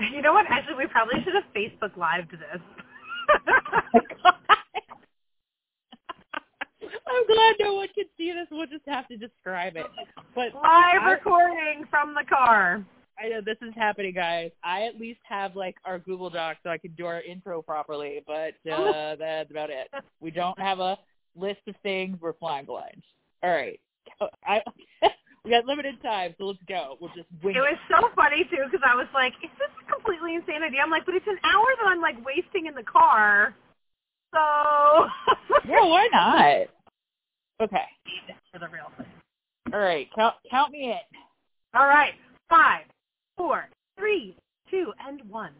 You know what? Actually, we probably should have Facebook lived this. I'm glad no one can see this. We'll just have to describe it. But Live I- recording from the car. I know this is happening, guys. I at least have like our Google Doc so I can do our intro properly, but uh, that's about it. We don't have a list of things. We're flying blind. All right. I we got limited time, so let's go. We'll just wing It was so funny too because I was like, "Is this a completely insane idea?" I'm like, "But it's an hour that I'm like wasting in the car." So Yeah, why not? Okay. for the real thing. All right. Count count me in. All right, five, four, three, two, and one.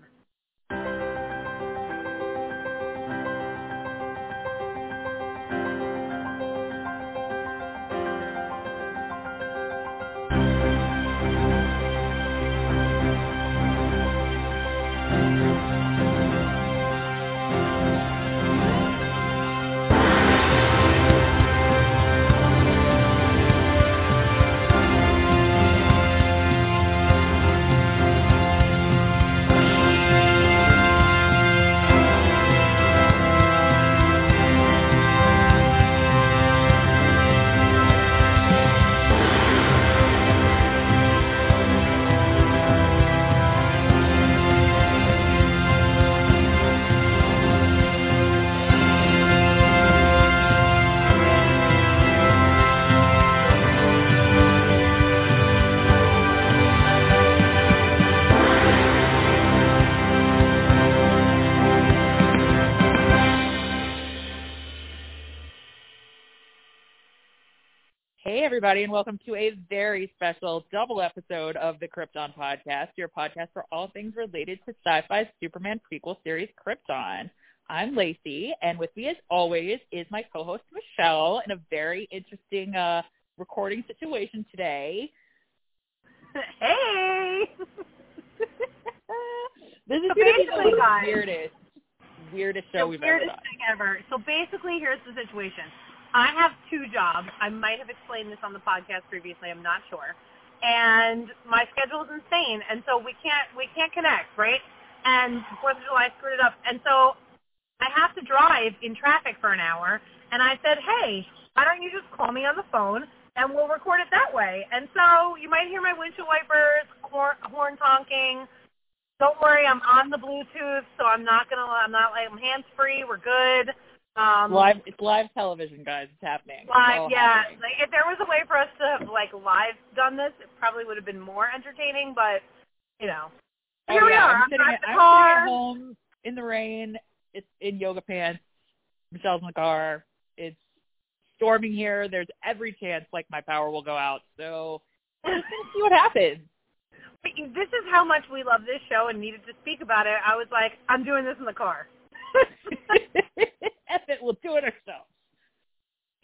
Hey, everybody, and welcome to a very special double episode of the Krypton Podcast, your podcast for all things related to sci-fi Superman prequel series Krypton. I'm Lacey, and with me, as always, is my co-host Michelle in a very interesting uh, recording situation today. hey. this is So going to be basically, the guys- weirdest, weirdest show the we've ever weirdest done. thing ever. So basically, here's the situation. I have two jobs. I might have explained this on the podcast previously. I'm not sure. And my schedule is insane, and so we can't we can't connect, right? And Fourth of July screwed it up, and so I have to drive in traffic for an hour. And I said, hey, why don't you just call me on the phone and we'll record it that way? And so you might hear my windshield wipers, horn, honking. Don't worry, I'm on the Bluetooth, so I'm not gonna. I'm not like I'm hands free. We're good. Um, Live, it's live television, guys. It's happening. Live, all yeah. happening. Like if there was a way for us to have like live done this, it probably would have been more entertaining. But you know, Oh, here we are. I'm I'm sitting, at the I'm car. sitting at home in the rain. It's in yoga pants. Michelle's in the car. It's storming here. There's every chance like my power will go out. So gonna see what happens. This is how much we love this show and needed to speak about it. I was like, I'm doing this in the car. F it, we'll do it ourselves.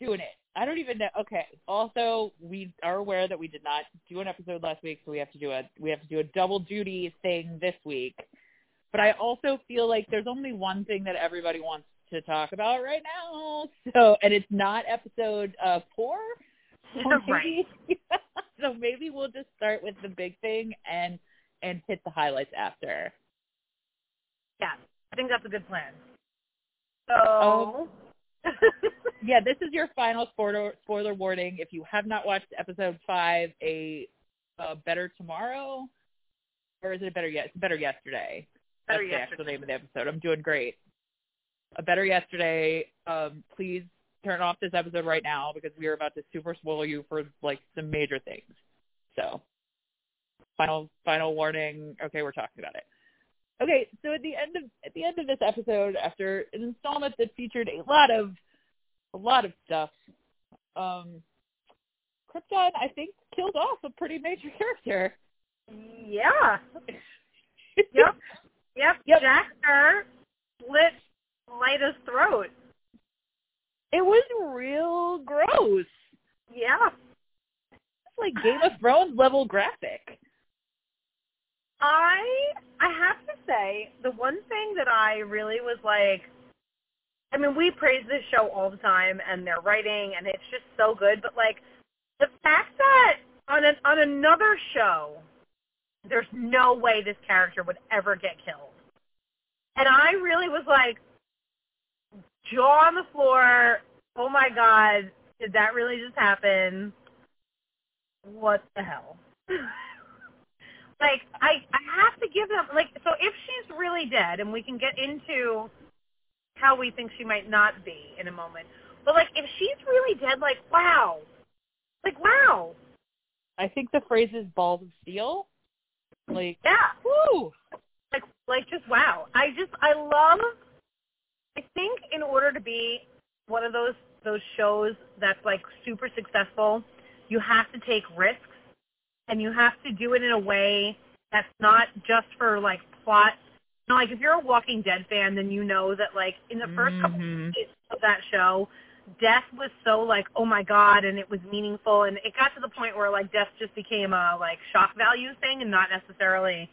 Doing it. I don't even know. Okay. Also, we are aware that we did not do an episode last week, so we have to do a we have to do a double duty thing this week. But I also feel like there's only one thing that everybody wants to talk about right now. So, and it's not episode uh, four. So right. so maybe we'll just start with the big thing and and hit the highlights after. I think that's a good plan. Oh. Yeah, this is your final spoiler spoiler warning. If you have not watched episode five, a, a better tomorrow, or is it a better yes? Better yesterday. Better That's the actual name of the episode. I'm doing great. A better yesterday. Um, please turn off this episode right now because we are about to super spoil you for like some major things. So, final final warning. Okay, we're talking about it. Okay, so at the end of at the end of this episode, after an installment that featured a lot of a lot of stuff, um, Krypton I think killed off a pretty major character. yeah. Yep. Yep. Yep. Jax-Ur slit Lyta's throat. It was real gross. Yeah. It's like Game of Thrones level graphic. I I have to say the one thing that I really was like I mean we praise this show all the time and their writing and it's just so good but like the fact that on an on another show there's no way this character would ever get killed. And I really was like, jaw on the floor. Oh my god, did that really just happen? What the hell? like I I have to give them like so if she's really dead and we can get into how we think she might not be in a moment. But like if she's really dead, like wow. Like wow. I think the phrase is balls of steel. Like Yeah. Woo. Like like just wow. I just I love I think in order to be one of those those shows that's like super successful, you have to take risks and you have to do it in a way that's not just for like plot. You know, like if you're a Walking Dead fan, then you know that like in the 1st couple Mhm. of of that show, death was so like oh my god, and it was meaningful, and it got to the point where like death just became a like shock value thing and not necessarily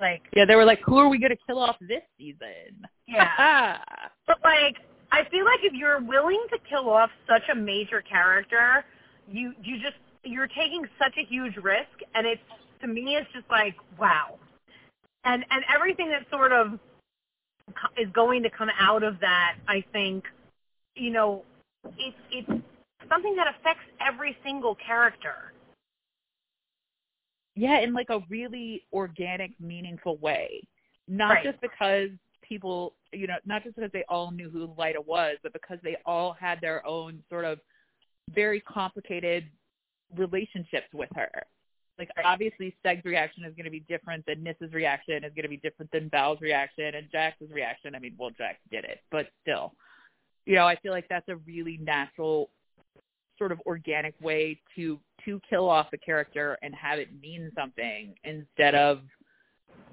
like Yeah, they were like, who are we going to kill off this season? yeah. But like, I feel like if you're willing to kill off such a major character, you you just you're taking such a huge risk, and it's to me it's just like wow, and and everything that sort of is going to come out of that, I think, you know, it's it's something that affects every single character. yeah, in like a really organic, meaningful way. Not Right. just because people, you know, not just because they all knew who Lyta was, but because they all had their own sort of very complicated relationships with her. Like obviously Seg's reaction is going to be different than Niss's reaction is going to be different than Val's reaction and Jax's reaction. I mean, well, Jax did it, but still, you know, I feel like that's a really natural sort of organic way to to kill off a character and have it mean something instead of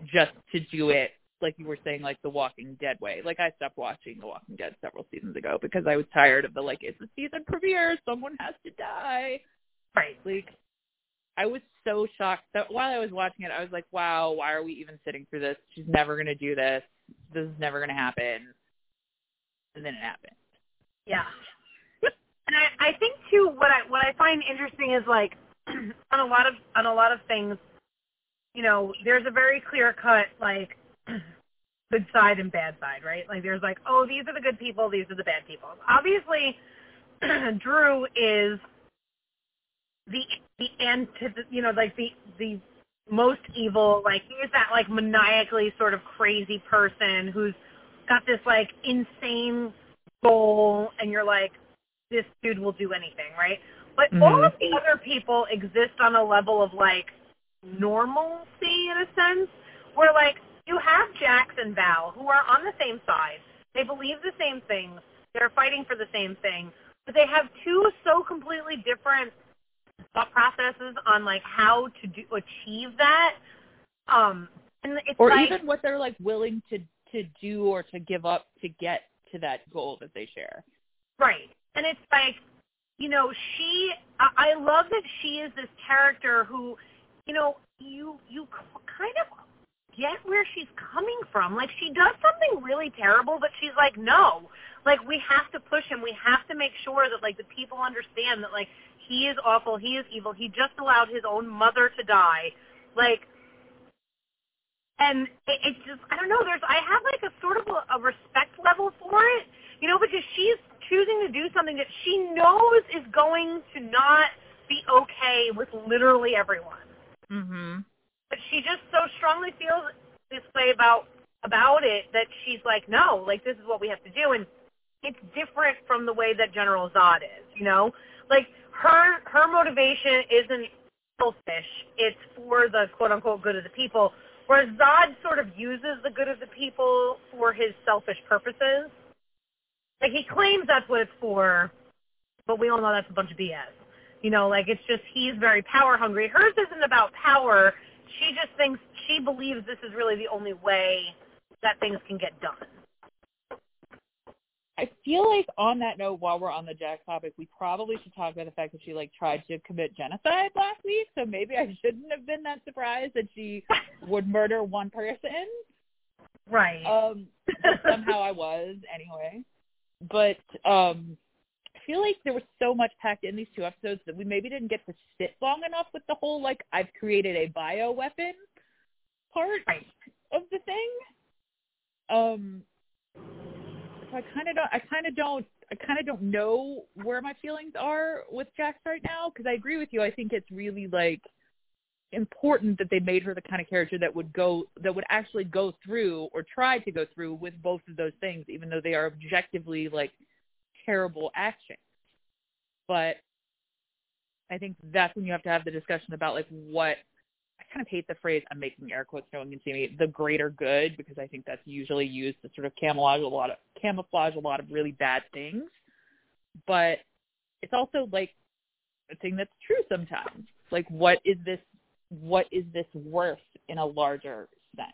just to do it like you were saying like the walking dead way like i stopped watching the walking dead several seasons ago because i was tired of the like it's a season premiere someone has to die Right. like i was so shocked that while i was watching it i was like wow why are we even sitting through this she's never going to do this this is never going to happen and then it happened Yeah. And I, I think too what I what I find interesting is like on a lot of on a lot of things, you know, there's a very clear cut like good side and bad side, right? Like there's like, oh, these are the good people, these are the bad people. Obviously Dru is the the antith you know, like the the most evil, like he's that like maniacally sort of crazy person who's got this like insane goal and you're like, this dude will do anything, right? But all Mhm. of the other people exist on a level of like normalcy in a sense, where like you have Jax and Val who are on the same side. They believe the same things. They're fighting for the same thing. But they have two so completely different thought processes on like how to do achieve that. Um and it's or like, even what they're like willing to to do or to give up to get to that goal that they share. Right. And it's like, you know, she, I, I love that she is this character who, you know, you, you kind of get where she's coming from. Like she does something really terrible, but she's like, no, like we have to push him. We have to make sure that like the people understand that like he is awful. He is evil. He just allowed his own mother to die. Like, and it, it's just I don't know. There's I have like a sort of a, a respect level for it, you know, because she's choosing to do something that she knows is going to not be okay with literally everyone. Mhm. She just so strongly feels this way about about it that she's like, no, like this is what we have to do, and it's different from the way that General Zod is, you know, like her her motivation isn't selfish; it's for the quote unquote good of the people. Whereas Zod sort of uses the good of the people for his selfish purposes. Like he claims that's what it's for, but we all know that's a bunch of BS. You know, like it's just he's very power hungry. Hers isn't about power. She just thinks she believes this is really the only way that things can get done. I feel like on that note, while we're on the Jack topic, we probably should talk about the fact that she like tried to commit genocide last week. So maybe I shouldn't have been that surprised that she would murder one person. Right. Um, somehow I was anyway. But um, feel like there was so much packed in these two episodes that we maybe didn't get to sit long enough with the whole like I've created a bio weapon part of the thing. Um, so I kind of don't. I kind of don't. I kind of don't know where my feelings are with Jax right now because I agree with you. I think it's really like important that they made her the kind of character that would go that would actually go through or try to go through with both of those things, even though they are objectively like terrible actions. But I think that's when you have to have the discussion about like what I kind of hate the phrase I'm making air quotes no one can see me, the greater good, because I think that's usually used to sort of camouflage a lot of camouflage a lot of really bad things. But it's also like a thing that's true sometimes. Like what is this what is this worth in a larger sense?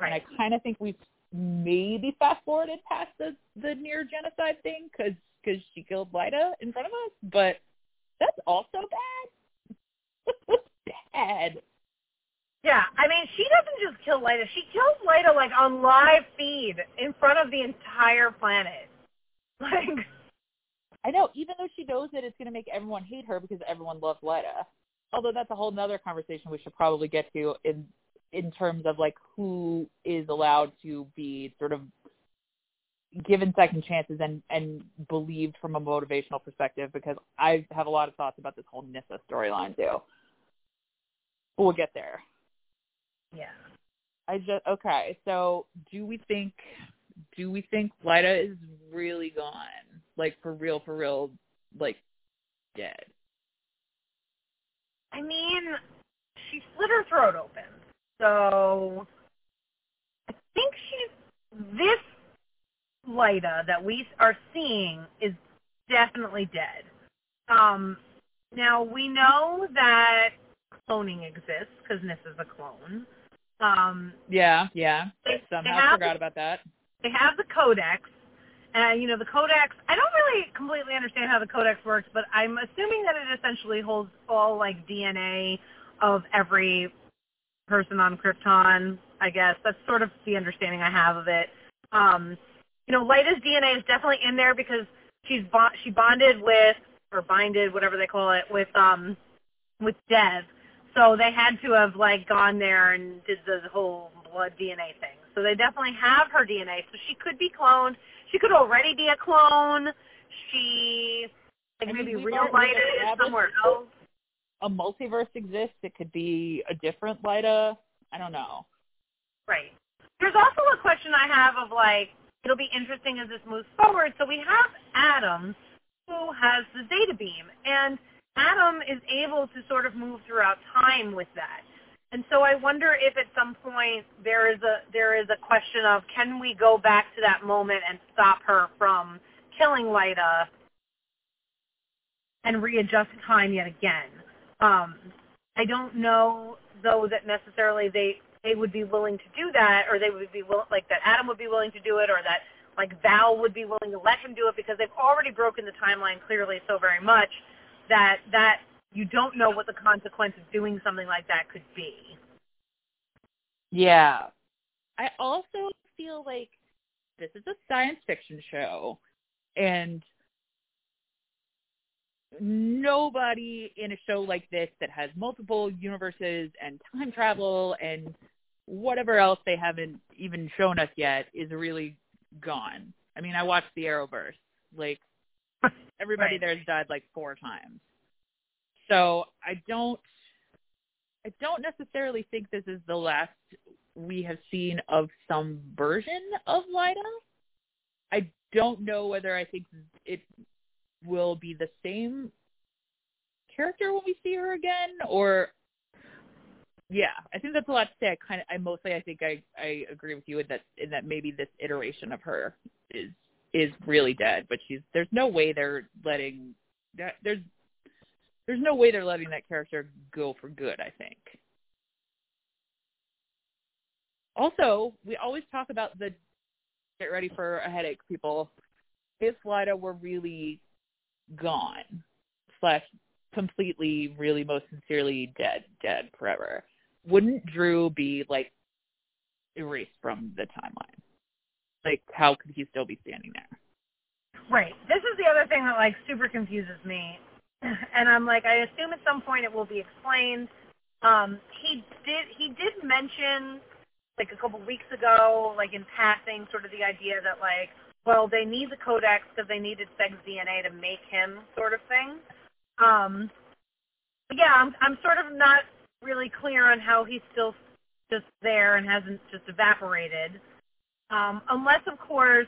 Right. And I kind of think we've maybe fast forwarded past the the near genocide thing because because she killed Lyta in front of us, but that's also bad. bad. Yeah, I mean, she doesn't just kill Lyta. She kills Lyta like on live feed in front of the entire planet. Like, I know, even though she knows that it's going to make everyone hate her because everyone loves Lyta. Although that's a whole nother conversation we should probably get to in in terms of like who is allowed to be sort of given second chances and and believed from a motivational perspective because I have a lot of thoughts about this whole Nyssa storyline too. But we'll get there. yeah. I just okay. So do we think do we think Lyta is really gone? Like for real, for real, like dead? I mean, she slit her throat open. So I think she's this Lyta that we are seeing is definitely dead. Um, now we know that cloning exists because Nis is a clone. Um, Yeah, yeah. they, they Somehow have forgot about that. they have the codex and you know the codex i don't really completely understand how the codex works but i'm assuming that it essentially holds all like dna of every person on krypton i guess that's sort of the understanding i have of it um you know Lyta's dna is definitely in there because she's bo- she bonded with or binded whatever they call it with um with dev so they had to have like gone there and did the whole blood DNA thing. So they definitely have her DNA. So she could be cloned. She could already be a clone. She like I mean, maybe real Lyta is somewhere else. A multiverse exists. It could be a different Lyta. I don't know. Right. There's also a question I have of like it'll be interesting as this moves forward. So we have Adam who has the Zeta beam and Adam is able to sort of move throughout time with that. And so I wonder if at some point there is a there is a question of can we go back to that moment and stop her from killing Lyta and readjust time yet again. Um, I don't know though that necessarily they they would be willing to do that, or they would be will, like that Adam would be willing to do it, or that like Val would be willing to let him do it because they've already broken the timeline clearly so very much that that you don't know what the consequence of doing something like that could be. Yeah. I also feel like this is a science fiction show and nobody in a show like this that has multiple universes and time travel and whatever else they haven't even shown us yet is really gone. I mean, I watched the Arrowverse. Like everybody Right. there's died like four times. So I don't I don't necessarily think this is the last we have seen of some version of Lyta. I don't know whether I think it will be the same character when we see her again or yeah, I think that's a lot to say. I kind of, I mostly, I think I, I agree with you in that, in that maybe this iteration of her is, is really dead, but she's, there's no way they're letting that, there's, there's no way they're letting that character go for good, I think. Also, we always talk about the get ready for a headache, people. If Lyta were really gone, slash completely, really most sincerely dead, dead forever, wouldn't Dru be like erased from the timeline? Like, how could he still be standing there? Right. This is the other thing that like super confuses me. And I'm like, I assume at some point it will be explained. Um, he did he did mention like a couple weeks ago, like in passing, sort of the idea that like, well, they need the codex because they needed Seg's DNA to make him, sort of thing. Um, but yeah, I'm I'm sort of not really clear on how he's still just there and hasn't just evaporated. Um, unless, of course,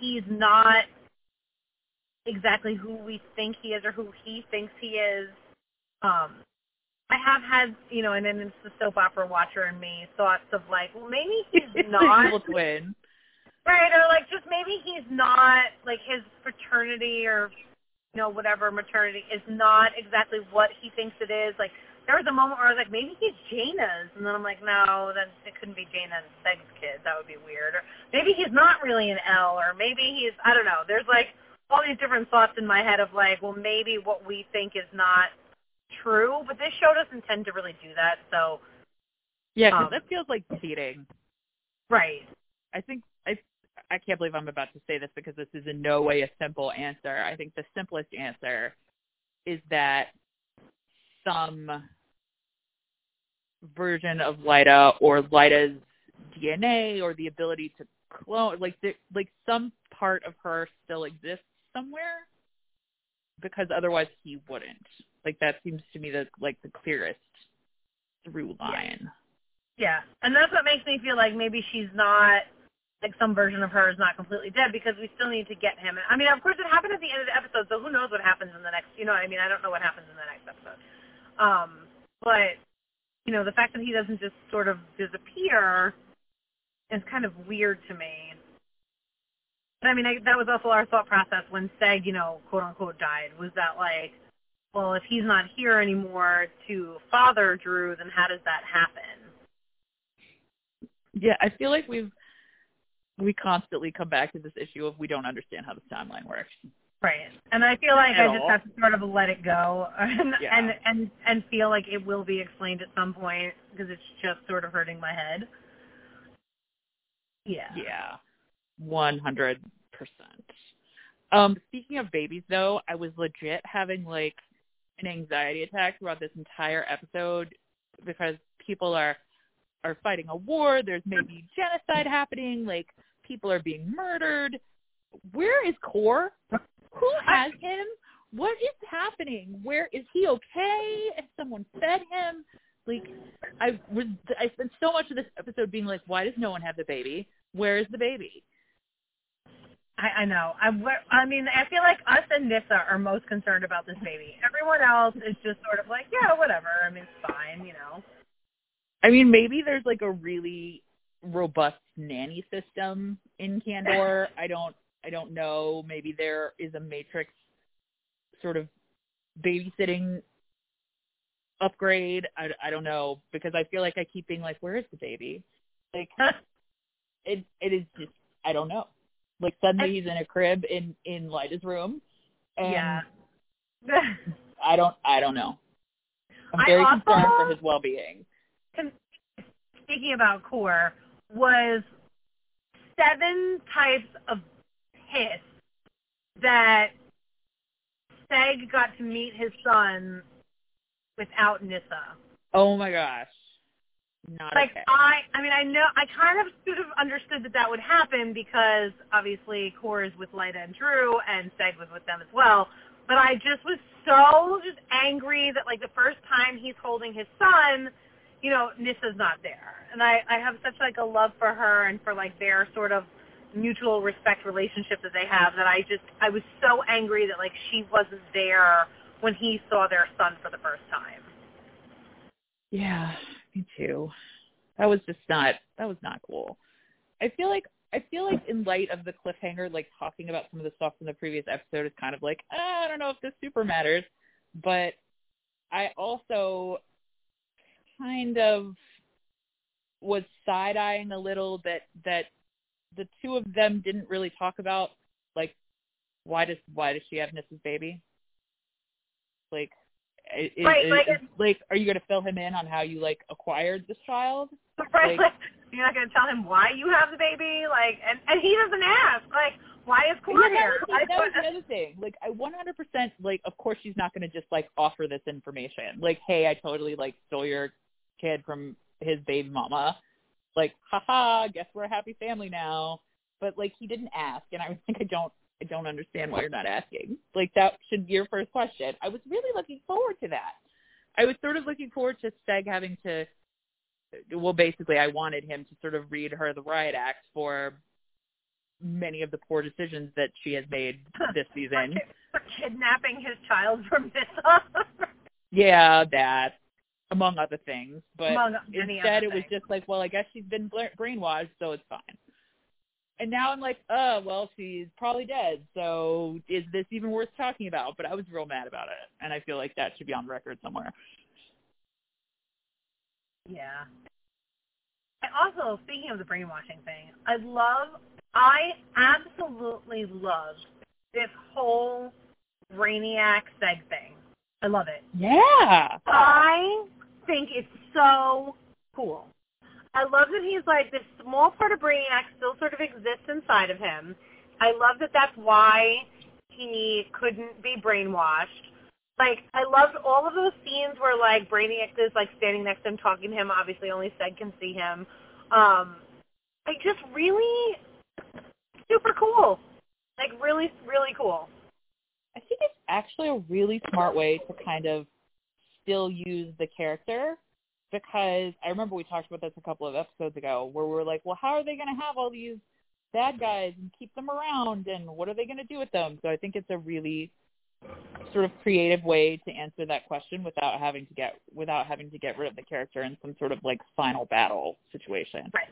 he's not exactly who we think he is or who he thinks he is. Um, I have had, you know, and then it's the soap opera watcher in me, thoughts of like, well, maybe he's not. evil twin. Right, or like just maybe he's not, like his fraternity or, you know, whatever maternity is not exactly what he thinks it is. Like, there was a moment where I was like, maybe he's Jayna's, and then I'm like, no, then it couldn't be Jayna and Seg's kid. That would be weird. Or maybe he's not really an El, or maybe he's, I don't know. There's like all these different thoughts in my head of like, well, maybe what we think is not true, but this show doesn't tend to really do that. So Yeah, because Um, that feels like cheating. right, I think I can't believe I'm about to say this because this is in no way a simple answer. I think the simplest answer is that some version of Lyta or Lyta's DNA or the ability to clone like the, like some part of her still exists somewhere because otherwise he wouldn't. Like that seems to me the like the clearest through line. yeah, and that's what makes me feel like maybe she's not like some version of her is not completely dead because we still need to get him. I mean, of course, it happened at the end of the episode, so who knows what happens in the next? You know, what I mean, I don't know what happens in the next episode. Um, but you know, the fact that he doesn't just sort of disappear is kind of weird to me. But I mean, I, that was also our thought process when Seg, you know, quote unquote, died. Was that like, well, if he's not here anymore to father Dru, then how does that happen? Yeah, I feel like we've we constantly come back to this issue of we don't understand how this timeline works. Right. And I feel like At I just have to sort of let it go and Yeah. and and and feel like it will be explained at some point because it's just sort of hurting my head. Yeah. Yeah, one hundred percent. Um, speaking of babies, though, I was legit having like an anxiety attack throughout this entire episode because people are are fighting a war. There's maybe genocide happening. Like people are being murdered. Where is Cor? Who has him? What is happening? Where is he okay? Has someone fed him? Like I was I spent so much of this episode being like, why does no one have the baby? Where is the baby? I, I know. I, I mean, I feel like us and Nyssa are most concerned about this baby. Everyone else is just sort of like, yeah, whatever. I mean, it's fine, you know. I mean, maybe there's like a really robust nanny system in Kandor. I don't I don't know. Maybe there is a matrix sort of babysitting upgrade. I, I don't know because I feel like I keep being like, where is the baby? Like it it is just I don't know. Like suddenly he's in a crib in in Lyta's room, and yeah. I don't I don't know. I'm very concerned for his well being. Speaking about Cor, was seven types of piss that Seg got to meet his son without Nyssa. Oh my gosh. Not like okay. I, I mean, I know I kind of sort of understood that that would happen because obviously Cor is with Lyta and Dru, and Seg was with them as well. But I just was so just angry that like the first time he's holding his son, you know, Nyssa's not there, and I, I have such like a love for her and for like their sort of mutual respect relationship that they have that I just I was so angry that like she wasn't there when he saw their son for the first time. Yeah, me too. That was just not that was not cool. I feel like I feel like in light of the cliffhanger, like talking about some of the stuff from the previous episode is kind of like, ah, I don't know if this super matters. But I also kind of was side eyeing a little that that the two of them didn't really talk about like why does why does she have Nyssa's baby? Like i- is, Right, is- like- is- like are you gonna fill him in on how you like acquired this child? Right? Like- Like, you're not going to tell him why you have the baby, like, and and he doesn't ask, like, Why is Yeah, here? that was, that was the other thing. Like, I 100% like. Of course, she's not going to just like offer this information. Like, hey, I totally like stole your kid from his baby mama. Like, haha, guess we're a happy family now. But like, he didn't ask, and I was like, I don't, I don't understand why you're not asking. Like, that should be your first question. I was really looking forward to that. I was sort of looking forward to Seg having to. Well, basically, I wanted him to sort of read her the riot act for many of the poor decisions that she has made this season. For kidnapping his child from Nyssa. Yeah, that among other things. But Among instead, it was just like, well, I guess she's been brainwashed, so it's fine. And now I'm like, oh, well, she's probably dead. So is this even worth talking about? But I was real mad about it, and I feel like that should be on record somewhere. Yeah. I also, speaking of the brainwashing thing, I love, I absolutely love this whole Brainiac seg thing. I love it. Yeah. I think it's so cool. I love that he's like this small part of Brainiac still sort of exists inside of him. I love that that's why he couldn't be brainwashed. Like I loved all of those scenes where like Brainiac is like standing next to him talking to him. Obviously, only Seg can see him. Um, like just really super cool. Like really, really cool. I think it's actually a really smart way to kind of still use the character because I remember we talked about this a couple of episodes ago where we were like, well, how are they going to have all these bad guys and keep them around and what are they going to do with them? So I think it's a really sort of creative way to answer that question without having to get without having to get rid of the character in some sort of like final battle situation. Right.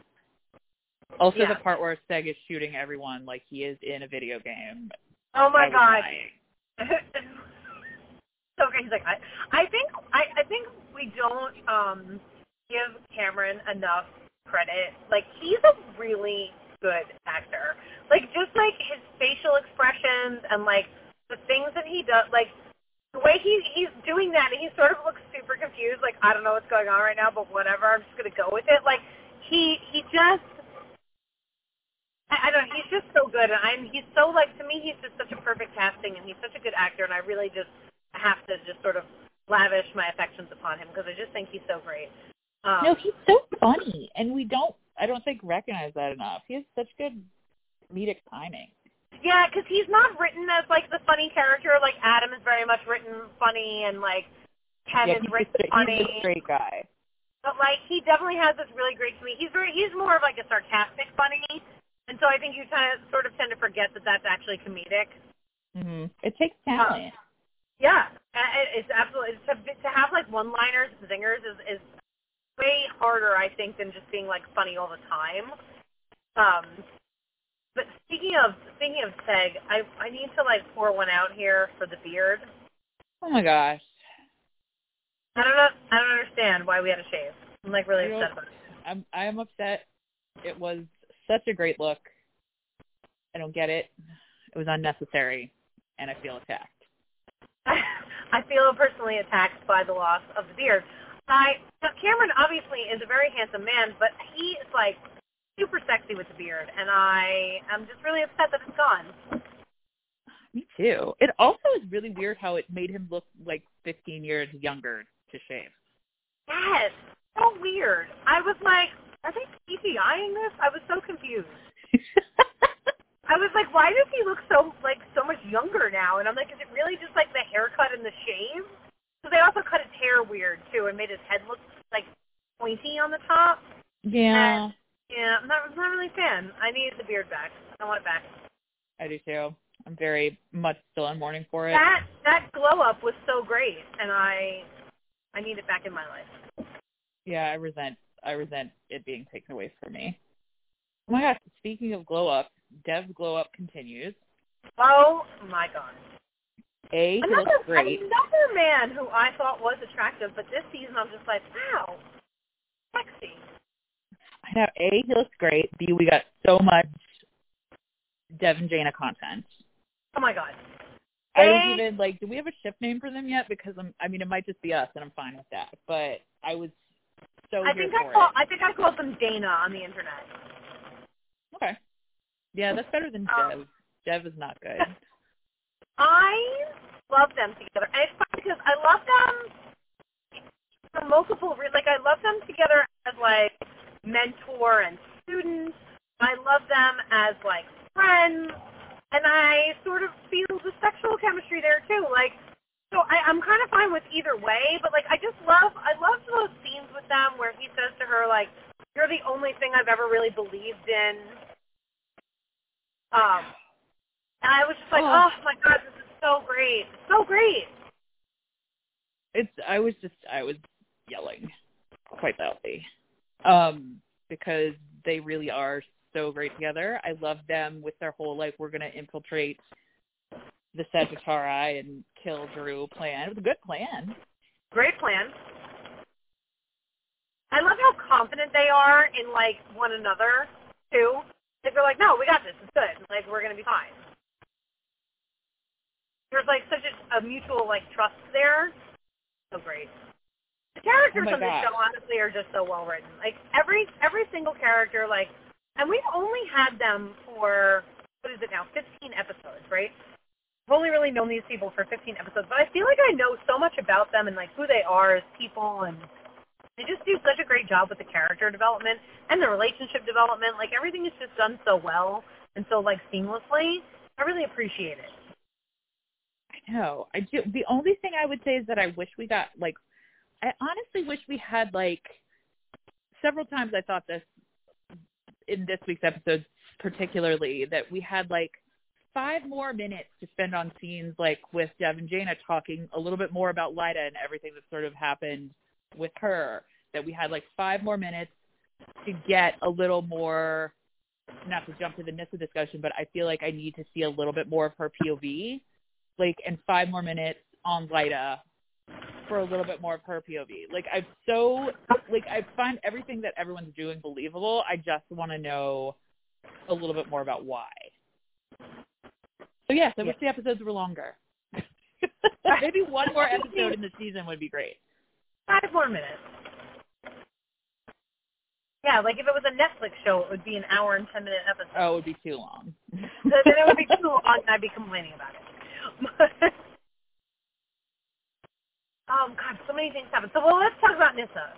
Also, Yeah. the part where Seg is shooting everyone like he is in a video game. Oh my god. so. He's like, I, I think, I, I think we don't um give Cameron enough credit. Like, he's a really good actor. Like, just like his facial expressions and like the things that he does, like the way he he's doing that, and he sort of looks super confused. Like, I don't know what's going on right now, but whatever. I'm just gonna go with it. Like, he he just. I I don't know. He's just so good, and I'm. He's so like to me. He's just such a perfect casting, and he's such a good actor, and I really just have to just sort of lavish my affections upon him because I just think he's so great. Um, No, he's so funny, and we don't. I don't think recognize that enough. He has such good comedic timing. yeah, because he's not written as like the funny character. Like Adam is very much written funny, and like Kem yeah, is written a, funny. he's a straight guy. But like he definitely has this really great to me. He's very he's more of like a sarcastic funny, and so I think you kind of sort of tend to forget that that's actually comedic. hmm It takes talent. Yeah, it's absolutely to to have like one-liners, and zingers is is way harder I think than just being like funny all the time. Um, but speaking of speaking of Seg, I I need to like pour one out here for the beard. oh my gosh. I don't know. I don't understand why we had to shave. I'm like really You upset about it. I'm I am upset. It was such a great look. I don't get it. It was unnecessary, and I feel attacked. I feel personally attacked by the loss of the beard. I now, Cameron obviously is a very handsome man, but he is like super sexy with the beard, and I am just really upset that it's gone. Me too. It also is really weird how it made him look like 15 years younger to shave. Yes, so weird. I was like, are they CGIing this? I was so confused. I was like, why does he look so like so much younger now? And I'm like, is it really just like the haircut and the shave? Because they also cut his hair weird too, and made his head look like pointy on the top. yeah, Yeah, I'm not, I'm not really a fan. I need the beard back. I want it back. I do too. I'm very much still in mourning for it. That that glow up was so great, and I I need it back in my life. Yeah, I resent I resent it being taken away from me. Oh my gosh, speaking of glow up, Dev's glow up continues. Oh my god. A, he Another looks great. another man who I thought was attractive, but this season I'm just like, wow, sexy. I know. A, he looks great. B, we got so much Dev and Jayna content. Oh my god. I was even like, do we have a ship name for them yet? Because I'm, I mean, it might just be us, and I'm fine with that. But I was so I think I call it. I think I called them Dana on the internet. Okay. Yeah, that's better than Um, Dev. Dev is not good. I love them together, and it's fun because I love them for multiple reasons. Like I love them together as like mentor and student. I love them as like friends, and I sort of feel the sexual chemistry there too. Like, so I, I'm kind of fine with either way, but like I just love I love those scenes with them where he says to her like, "You're the only thing I've ever really believed in." Um, and I was just like, Oh. "Oh my god, this is so great, so great." It's I was just I was yelling quite loudly. Um, because they really are so great together. I love them with their whole like we're gonna infiltrate the Sagitari and kill Dru plan. It was a good plan. Great plan. I love how confident they are in like one another too. Like they're like, no, we got this. It's good. Like we're gonna be fine. There's like such a, a mutual like trust there. So great. The characters Oh on this show honestly are just so well written. Like every every single character, like, and we've only had them for what is it now? 15 episodes, right? I've only really known these people for 15 episodes, but I feel like I know so much about them and like who they are as people, and they just do such a great job with the character development and the relationship development. Like everything is just done so well and so like seamlessly. I really appreciate it. I know. I do. The only thing I would say is that I wish we got like. I honestly wish we had like several times. I thought this in this week's episode, particularly that we had like five more minutes to spend on scenes like with Dev and Jayna talking a little bit more about Lyta and everything that sort of happened with her. That we had like five more minutes to get a little more. Not to jump to the Nyssa discussion, but I feel like I need to see a little bit more of her POV like and five more minutes on Lyta for a little bit more of her POV. Like I'm so like I find everything that everyone's doing believable. I just want to know a little bit more about why. So yes, I wish the episodes were longer. Maybe one more episode in the season would be great. Five more minutes. Yeah, like if it was a Netflix show, it would be an hour and ten minute episode. Oh, it would be too long. then then it would be too long, and I'd be complaining about it. um, God, so many things happen. So, well, let's talk about Nyssa.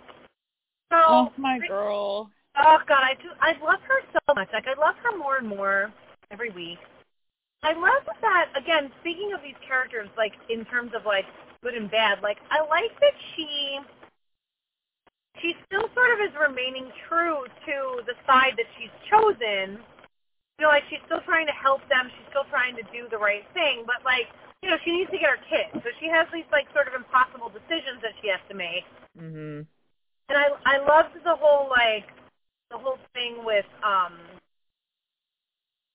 So, oh my girl. Oh God, I just I love her so much. Like I love her more and more every week. I love that again. Speaking of these characters, like in terms of like good and bad, like I like that she she still sort of is remaining true to the side that she's chosen. You know, like she's still trying to help them. She's still trying to do the right thing, but like you know, she needs to get her kids. So she has these like sort of impossible decisions that she has to make. Mhm. And I I loved the whole like the whole thing with um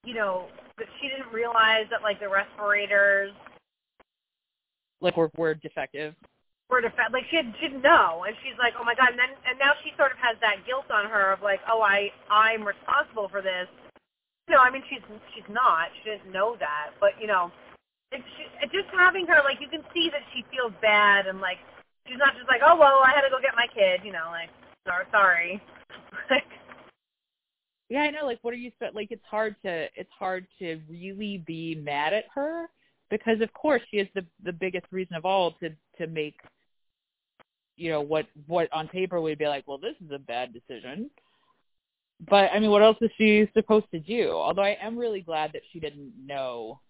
you know that she didn't realize that like the respirators Like we're we're defective. were defe- like she, had, she didn't know and she's like oh my god and then and now she sort of has that guilt on her of like oh I I'm responsible for this you know I mean she's she's not she didn't know that but you know it, she, it just having her like you can see that she feels bad and like she's not just like oh well I had to go get my kid you know like sorry sorry like Yeah, I know. Like, what are you like? It's hard to it's hard to really be mad at her because, of course, she is the the biggest reason of all to to make you know what what on paper would be like. Well, this is a bad decision. But I mean, what else is she supposed to do? Although I am really glad that she didn't know.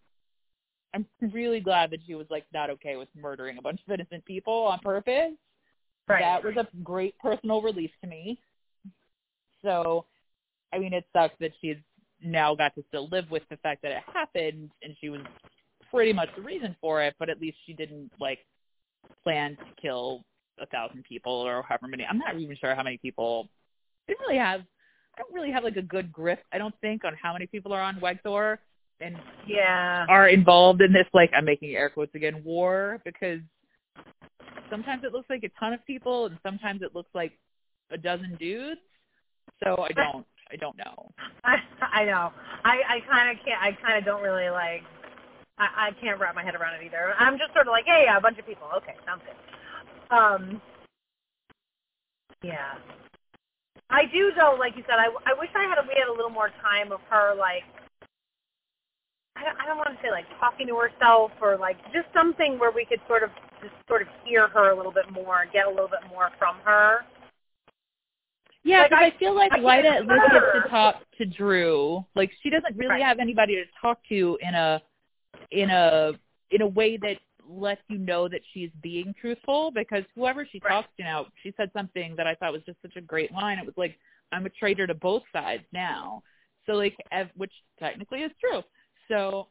I'm really glad that she was like not okay with murdering a bunch of innocent people on purpose. right That was a great personal relief to me. So, I mean, it sucks that she's now got to still live with the fact that it happened and she was pretty much the reason for it, but at least she didn't like plan to kill a thousand people or however many. I'm not even sure how many people. I didn't really have. I don't really have like a good grip. I don't think on how many people are on Wegthor and yeah are involved in this like I'm making air quotes again war because sometimes it looks like a ton of people and sometimes it looks like a dozen dudes. So I don't I don't know. I I know. I I kind of can't. I kind of don't really like. I I can't wrap my head around it either. I'm just sort of like, hey, yeah, a bunch of people. Okay, sounds good. Um. Yeah. I do though, like you said. I I wish I had a, we had a little more time of her like I don't, I don't want to say like talking to herself or like just something where we could sort of just sort of hear her a little bit more, get a little bit more from her. Yeah, Like, but I- I, feel like Lyta can't at least gets to talk to Dru. Like she doesn't really Right. have anybody to talk to in a in a in a way that lets you know that she's being truthful because whoever she Right. talks to now, she said something that I thought was just such a great line. It was like, I'm a traitor to both sides now. So like ev- which technically is true. So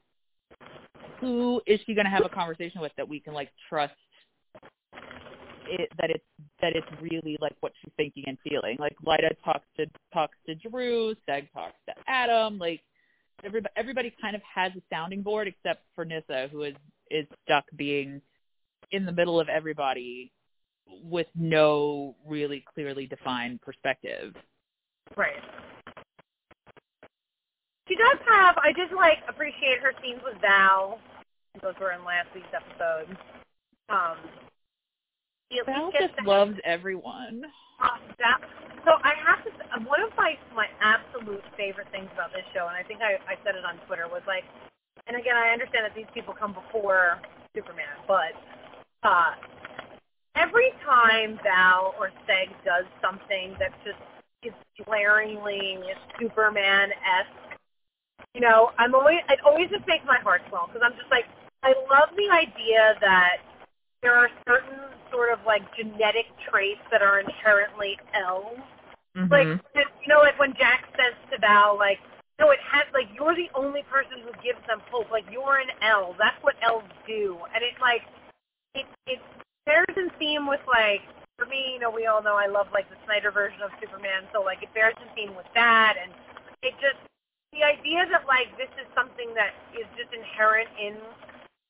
who is she going to have a conversation with that we can like trust it that it's that it's really like what she's thinking and feeling. Like Lyta talks to talks to Dru, Seg talks to Adam. Like everybody everybody kind of has a sounding board except for Nyssa, who is is stuck being in the middle of everybody with no really clearly defined perspective. Right. She does have. I just like appreciate her scenes with Val. Those were in last week's episode. Um, she Val just loves everyone. Uh, that, so I have to. One of my my absolute favorite things about this show, and I think I I said it on Twitter, was like, and again I understand that these people come before Superman, but uh, every time Val or Seg does something that just is glaringly Superman esque, you know, I'm always it always just makes my heart swell because I'm just like I love the idea that there are certain sort of like genetic traits that are inherently Els. Like Mhm. you know, like when Jax says to Val, like, no, it has like you're the only person who gives them hope. Like you're an El. That's what Els do. And it's like it it bears in theme with like for me, you know, we all know I love like the Snyder version of Superman, so like it bears in theme with that and it just the idea that like this is something that is just inherent in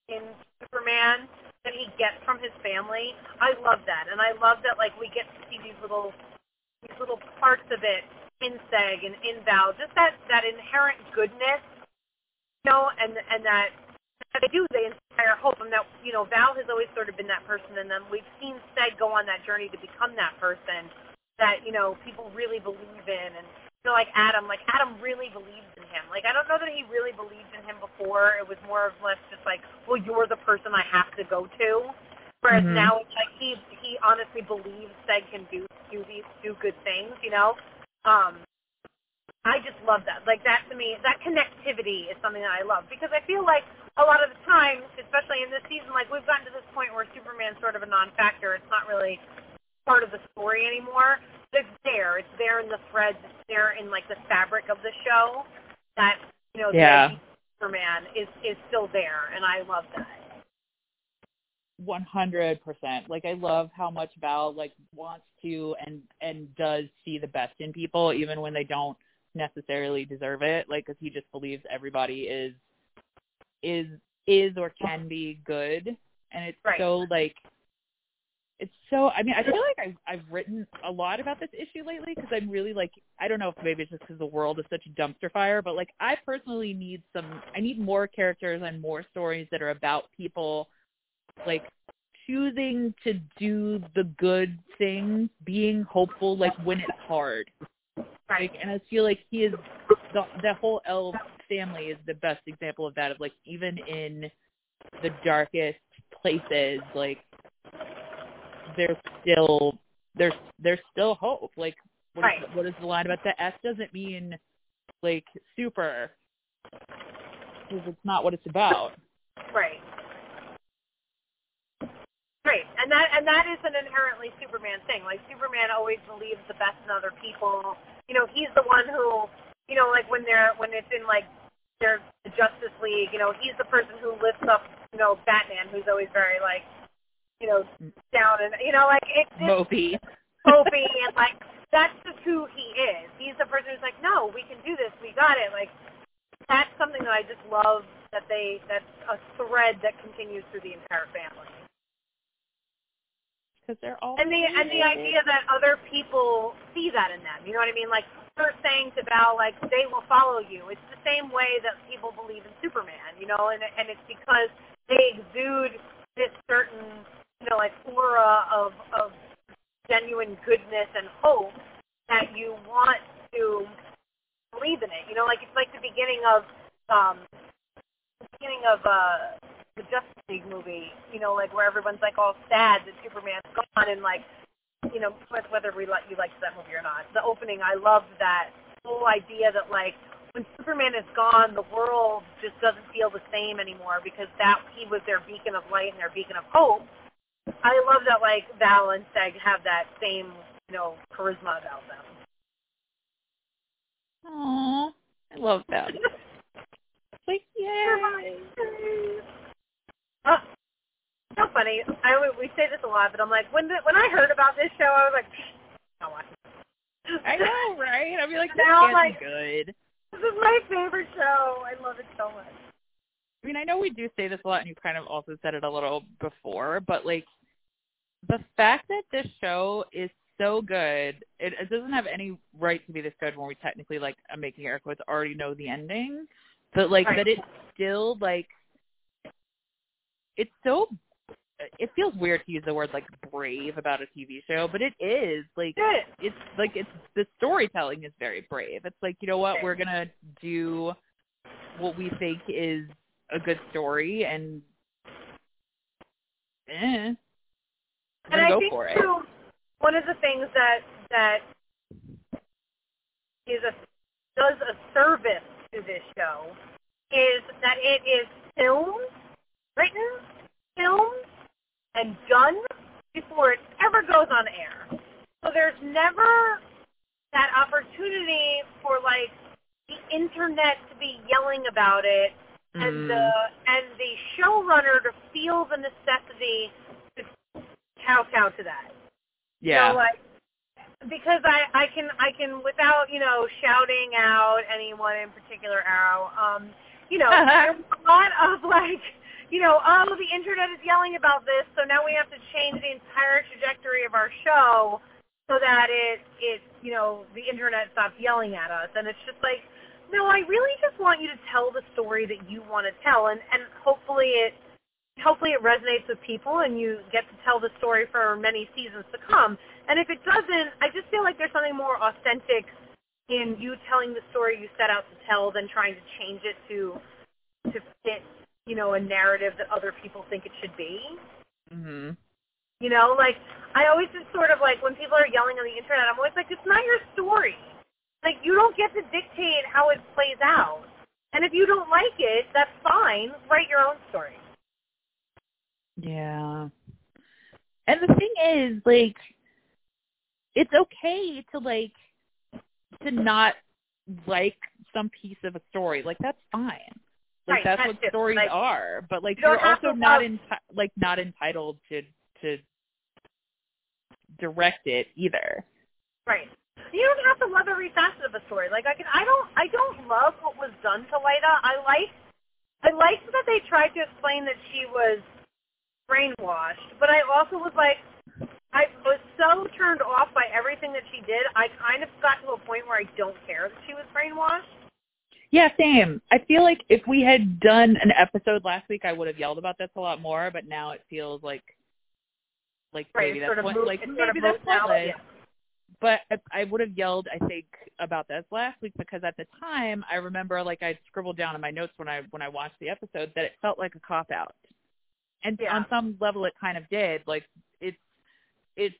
in Superman that he gets from his family. I love that, and I love that like we get to see these little these little parts of it in Seg and in Val, just that that inherent goodness, you know, and and that, they do they inspire hope, and that you know Val has always sort of been that person, and then we've seen Seg go on that journey to become that person that you know people really believe in, and you know like Adam, like Adam really believes him. Like I don't know that he really believed in him before. It was more or less just like, well, you're the person I have to go to. Whereas Mhm. now it's like he he honestly believes Seg can do do these do good things, you know. Um, I just love that. Like that to me, that connectivity is something that I love because I feel like a lot of the time, especially in this season, like we've gotten to this point where Superman's sort of a non-factor. It's not really part of the story anymore. It's there. It's there in the threads. It's there in like the fabric of the show. That you know, Yeah. Superman is is still there, and I love that. One hundred percent. Like I love how much Val like wants to and and does see the best in people, even when they don't necessarily deserve it. Like, because he just believes everybody is is is or can be good, and it's Right. so like it's so. I mean, I feel like I've I've written a lot about this issue lately because I'm really like I don't know if maybe it's just because the world is such a dumpster fire, but like I personally need some. I need more characters and more stories that are about people like choosing to do the good things, being hopeful, like when it's hard. Like, and I feel like he is the the whole El family is the best example of that. Of like even in the darkest places, like there's still there's there's still hope. Like what is, Right. what is the line about the S doesn't mean like super because it's not what it's about. Right. Right, and that and that is an inherently Superman thing. Like Superman always believes the best in other people. You know, he's the one who, you know, like when they're when it's in like their the Justice League, you know, he's the person who lifts up, you know, Batman, who's always very like, you know, down and you know, like it's just Moby. Opie and like that's just who he is. He's the person who's like, no, we can do this, we got it. Like that's something that I just love that they that's a thread that continues through the entire family. Because they're all And the and the idea that other people see that in them. You know what I mean? Like her saying to Val, like they will follow you. It's the same way that people believe in Superman. You know, and and it's because they exude this certain you know like aura of of genuine goodness and hope that you want to believe in it. You know, like it's like the beginning of um beginning of uh the Justice League movie, you know, like where everyone's like all sad that Superman's gone, and like, you know, whether we let you liked that movie or not, the opening, I loved that whole idea that like when Superman is gone, the world just doesn't feel the same anymore because that he was their beacon of light and their beacon of hope. I love that like Val and Seg have that same, you know, charisma about them. Aww, I love them. like, yeah. Oh, so funny. I we say this a lot, but I'm like, when the, when I heard about this show, I was like, watching. I know, right? I'd be like, this now like, good. This is my favorite show. I love it so much. I mean, I know we do say this a lot, and you kind of also said it a little before, but like the fact that this show is so good, it, it doesn't have any right to be this good when we technically like I'm making air quotes already know the ending, but like right. that it's still like it's so it feels weird to use the word like brave about a TV show, but it is like it's like it's the storytelling is very brave. It's like you know what we're gonna do what we think is a good story and eh, and I go think for it. too, one of the things that that is a does a service to this show is that it is filmed, written, filmed, and done before it ever goes on air. So there's never that opportunity for like the internet to be yelling about it Mm. and the and the showrunner to feel the necessity kowtow to that. Yeah. Know, like because I I can I can without you know shouting out anyone in particular arrow. Um, you know, there's a lot of like you know, oh, the internet is yelling about this, so now we have to change the entire trajectory of our show so that it, it, you know, the internet stops yelling at us. And it's just like, no, I really just want you to tell the story that you want to tell, and and hopefully it, hopefully it resonates with people, and you get to tell the story for many seasons to come. And if it doesn't, I just feel like there's something more authentic in you telling the story you set out to tell than trying to change it to to fit you know, a narrative that other people think it should be. Mhm. You know, like I always just sort of like when people are yelling on the internet, I'm always like, it's not your story. Like you don't get to dictate how it plays out. And if you don't like it, that's fine. Write your own story. Yeah. And the thing is, like, it's okay to like to not like some piece of a story. Like that's fine. Like right, that's, that's what it. stories like, are. But like you you're also not enti- like not entitled to to direct it either. Right. You don't have to love every facet of a story. Like I can, I don't, I don't love what was done to Lyta. I like, I liked that they tried to explain that she was brainwashed, but I also was like, I was so turned off by everything that she did. I kind of got to a point where I don't care that she was brainwashed. Yeah, same. I feel like if we had done an episode last week, I would have yelled about this a lot more. But now it feels like, like Right, maybe that's what, moved- like maybe that's pointless. yeah. But I, I would have yelled, I think, about this last week because at the time I remember, like I scribbled down in my notes when I when I watched the episode that it felt like a cop out, and Yeah. on some level it kind of did. Like it's it's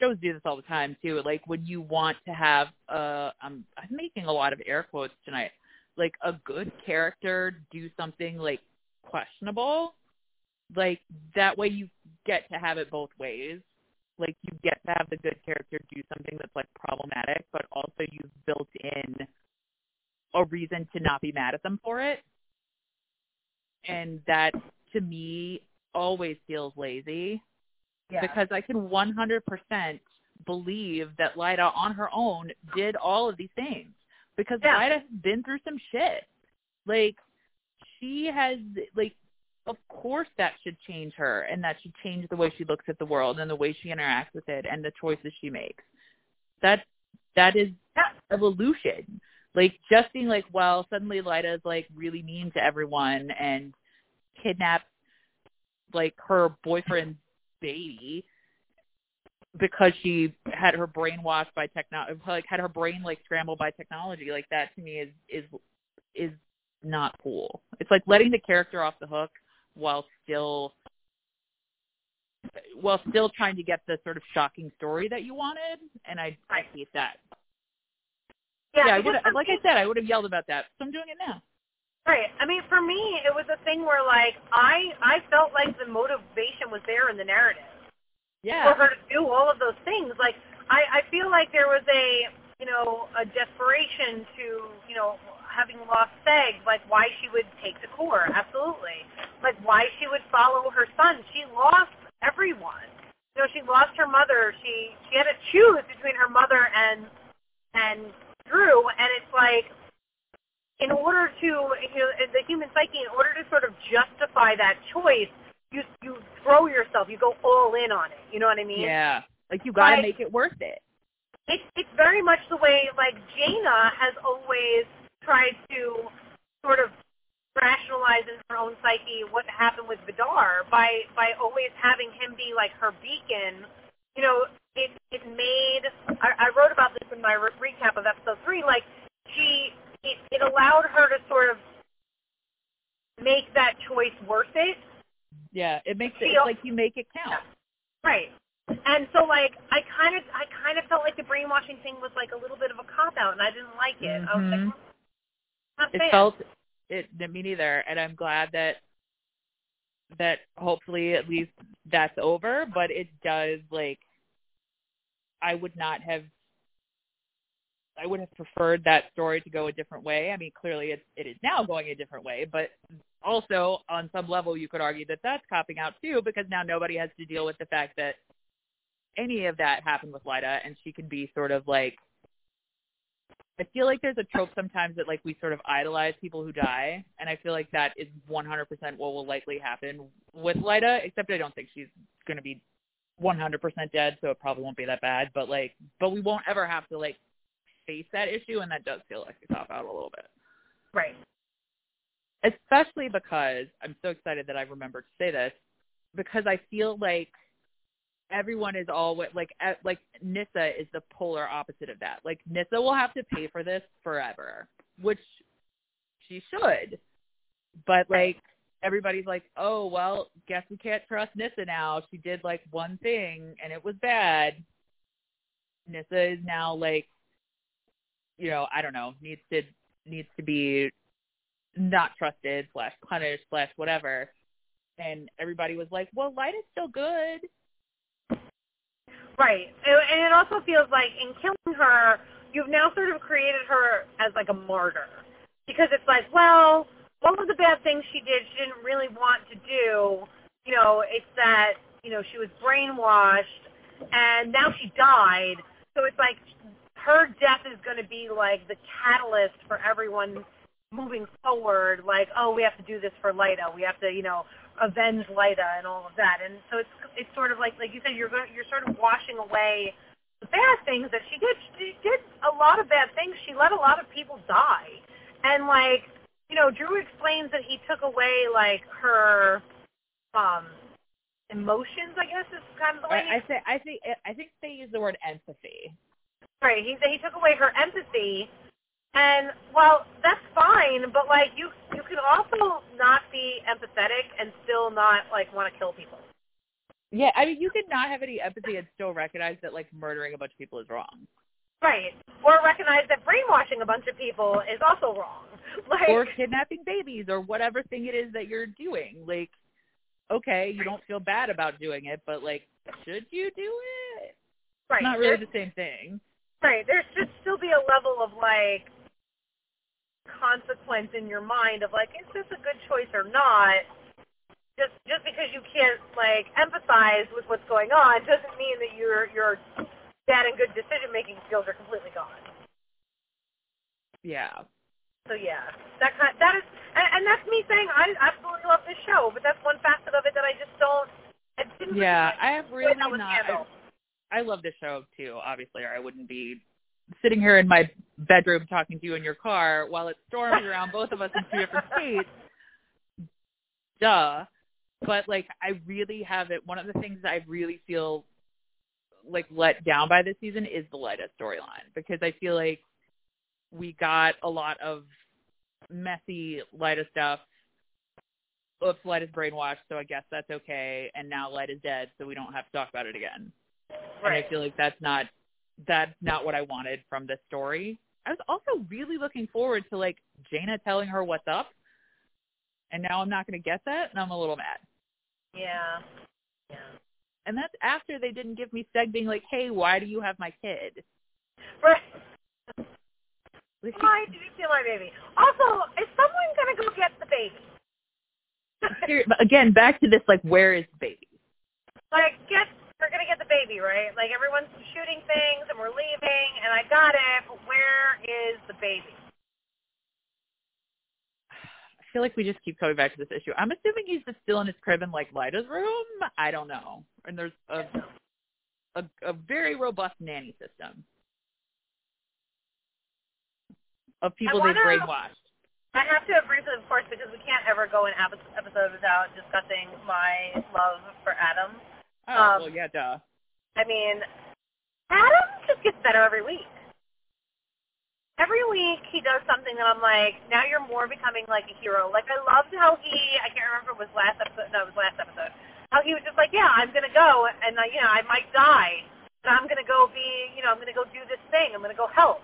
shows do this all the time too. Like when you want to have uh, I'm I'm making a lot of air quotes tonight like a good character do something like questionable, like that way you get to have it both ways. Like you get to have the good character do something that's like problematic, but also you've built in a reason to not be mad at them for it. And that to me always feels lazy Yeah. because I can 100% believe that Lyta on her own did all of these things because Yeah. Lyta has been through some shit. Like she has like of course that should change her and that should change the way she looks at the world and the way she interacts with it and the choices she makes. That that is Yeah. evolution. Like just being like, well, suddenly Lyta is like really mean to everyone and kidnaps like her boyfriend's baby because she had her brain washed by technology like had her brain like scrambled by technology like that to me is is is not cool. It's like letting the character off the hook while still while still trying to get the sort of shocking story that you wanted, and I I hate that. Yeah, Yeah, I would like I said, I would have yelled about that. So I'm doing it now. Right. I mean, for me, it was a thing where like I I felt like the motivation was there in the narrative Yeah. for her to do all of those things. Like I I feel like there was a you know a desperation to you know having lost Seg, like why she would take the Cor. Absolutely. Like why she would follow her son. She lost everyone. You know, she lost her mother. She she had to choose between her mother and and Dru, and it's like in order to you know the human psyche in order to sort of justify that choice you you throw yourself you go all in on it you know what i mean Yeah. Like you got to Like- make it worth it. it's it's very much the way like Jayna has always tried to sort of rationalize in her own psyche what happened with Vidar by by always having him be like her beacon. You know, it it made I, I wrote about this in my re- recap of episode three. Like she it, it allowed her to sort of make that choice worth it Yeah, it makes it like you make it count. Right. And so like I kind of I kind of felt like the brainwashing thing was like a little bit of a cop out and I didn't like it. I was like mm-hmm. not It fan. felt it me neither, and I'm glad that that hopefully at least that's over. But it does like I would not have. I would have preferred that story to go a different way. I mean, clearly it it is now going a different way, but also on some level you could argue that that's copping out too because now nobody has to deal with the fact that any of that happened with Lyta and she can be sort of like I feel like there's a trope sometimes that like we sort of idolize people who die, and I feel like that is 100% what will likely happen with Lyta. Except I don't think she's going to be 100% dead, so it probably won't be that bad. But like, but we won't ever have to like face that issue, and that does feel like a cop out a little bit. right. Especially because I'm so excited that I remembered to say this because I feel like everyone is all like like Nyssa is the polar opposite of that. Like Nyssa will have to pay for this forever, which she should. But like everybody's like, "Oh, well, guess we can't trust Nyssa now. She did like one thing and it was bad." Nyssa is now like you know, I don't know, needs to needs to be not trusted slash punished slash whatever. And everybody was like, "Well, Lyta is still good." Right. And it also feels like in killing her, you've now sort of created her as like a martyr. Because it's like, well, what was the bad things she did she didn't really want to do? You know, it's that, you know, she was brainwashed and now she died. So it's like her death is going to be like the catalyst for everyone moving forward. Like, oh, we have to do this for Lyta. We have to, you know, avenge Lyta and all of that. And so it's it's sort of like like you said, you're going you're sort of washing away the bad things that she did. She did a lot of bad things. She let a lot of people die. And like, you know, Dru explains that he took away like her um emotions, I guess is kind of the way I, I say I think I think they use the word empathy. Right. He he took away her empathy, and well, that's fine. But like you you can also not be empathetic and still not like want to kill people. Yeah, I mean, you could not have any empathy and still recognize that like murdering a bunch of people is wrong, Right. Or recognize that brainwashing a bunch of people is also wrong. Like or kidnapping babies, or whatever thing it is that you're doing. Like, okay, you don't feel bad about doing it, but like, should you do it? right. It's not really the same thing. Right. There should still be a level of like consequence in your mind of like, is this a good choice or not? Just just because you can't like empathize with what's going on doesn't mean that your your bad and good decision making skills are completely gone. Yeah. So yeah, that kind that is, and, and that's me saying I absolutely love this show, but that's one facet of it that I just don't. I didn't Yeah, really I have really how it was not. I love this show too, obviously, or I wouldn't be sitting here in my bedroom talking to you in your car while it storms around both of us in two different states. Duh. But like I really have it one of the things that I really feel like let down by this season is the Lyta storyline because I feel like we got a lot of messy Lyta stuff. Oops, Lyta's brainwashed, so I guess that's okay. And now Lyta's dead, so we don't have to talk about it again. Right. And I feel like that's not that's not what I wanted from this story. I was also really looking forward to like Jayna telling her what's up. And now I'm not going to get that, and I'm a little mad. Yeah. Yeah. And that's after they didn't give me Seg being like, "Hey, why do you have my kid?" Right. Why did you steal my baby? Also, is someone gonna go get the baby? Here- again, back to this, like, where is the baby? like, get we're gonna get the baby, right? Like everyone's shooting things and we're leaving, and I got it. But where is the baby? I feel like we just keep coming back to this issue. I'm assuming he's just still in his crib in like Lyta's room. I don't know. And there's a a, a very robust nanny system of people I they've brainwashed. I have to briefly, of course, because we can't ever go an episode without discussing my love for Adam. Oh Um, well, yeah, duh. I mean, Adam just gets better every week. Every week he does something that I'm like, now you're more becoming like a hero. Like I loved how he, I can't remember if it was last episode, no, it was last episode. How he was just like, yeah, I'm gonna go, and uh, you know, I might die, but I'm gonna go be, you know, I'm gonna go do this thing. I'm gonna go help.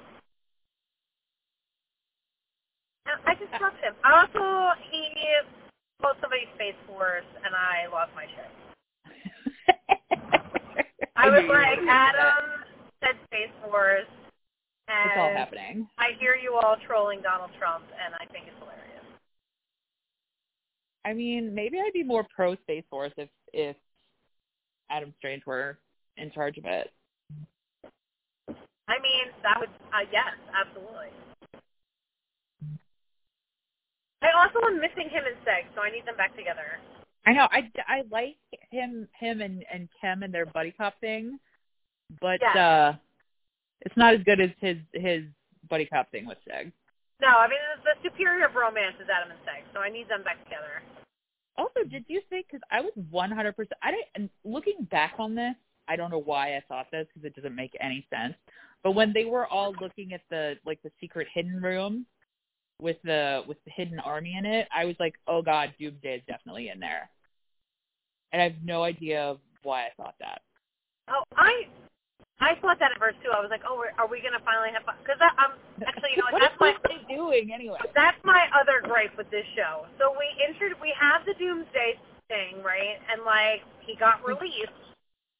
And I just love him. Also, he called somebody Space Force, and I lost my shit. I was knew you were like, gonna do that. Adam said Space Force, It's all happening. I hear you all trolling Donald Trump, and I think it's hilarious. I mean, maybe I'd be more pro Space Force if if Adam Strange were in charge of it. I mean, that would, uh, yes, absolutely. I also am missing him and Seg, so I need them back together. I know. I, I like him him and and Kem and their buddy cop thing, but Yeah. uh it's not as good as his his buddy cop thing with Seg. No, I mean, the, the superior of romance is Adam and Seg, so I need them back together. Also, did you think? Because I was one hundred percent. I didn't. And looking back on this, I don't know why I thought this because it doesn't make any sense. But when they were all looking at the like the secret hidden room with the with the hidden army in it, I was like, oh god, Doomsday is definitely in there. And I have no idea why I thought that. Oh, I I thought that at first too. I was like, oh, are we gonna finally have fun? Because I'm actually, you know, what that's my doing anyway? that's my other gripe with this show. So we entered, we have the Doomsday thing, right? And like he got hmm. released,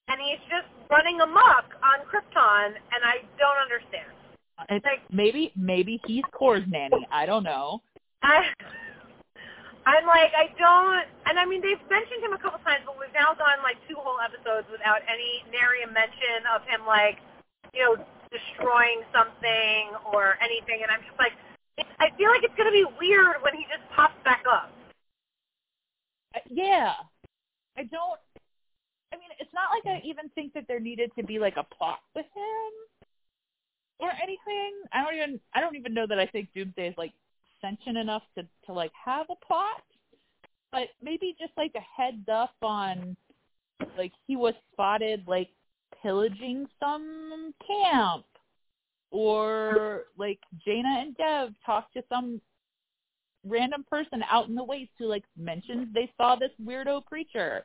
and he's just running amok on Krypton, and I don't understand. It's, Like- maybe maybe he's Cor's nanny. I don't know. I, I'm like, I don't, and I mean, they've mentioned him a couple times, but we've now gone like two whole episodes without any nary a mention of him, like, you know, destroying something or anything, and I'm just like, I feel like it's gonna be weird when he just pops back up. Uh, Yeah. I don't I mean, it's not like I even think that there needed to be like a plot with him or anything. I don't even I don't even know that I think Doomsday is like sentient enough to to like have a plot. But maybe just like a heads up on like he was spotted like pillaging some camp or like Jayna and Dev talked to some random person out in the waste who like mentions they saw this weirdo creature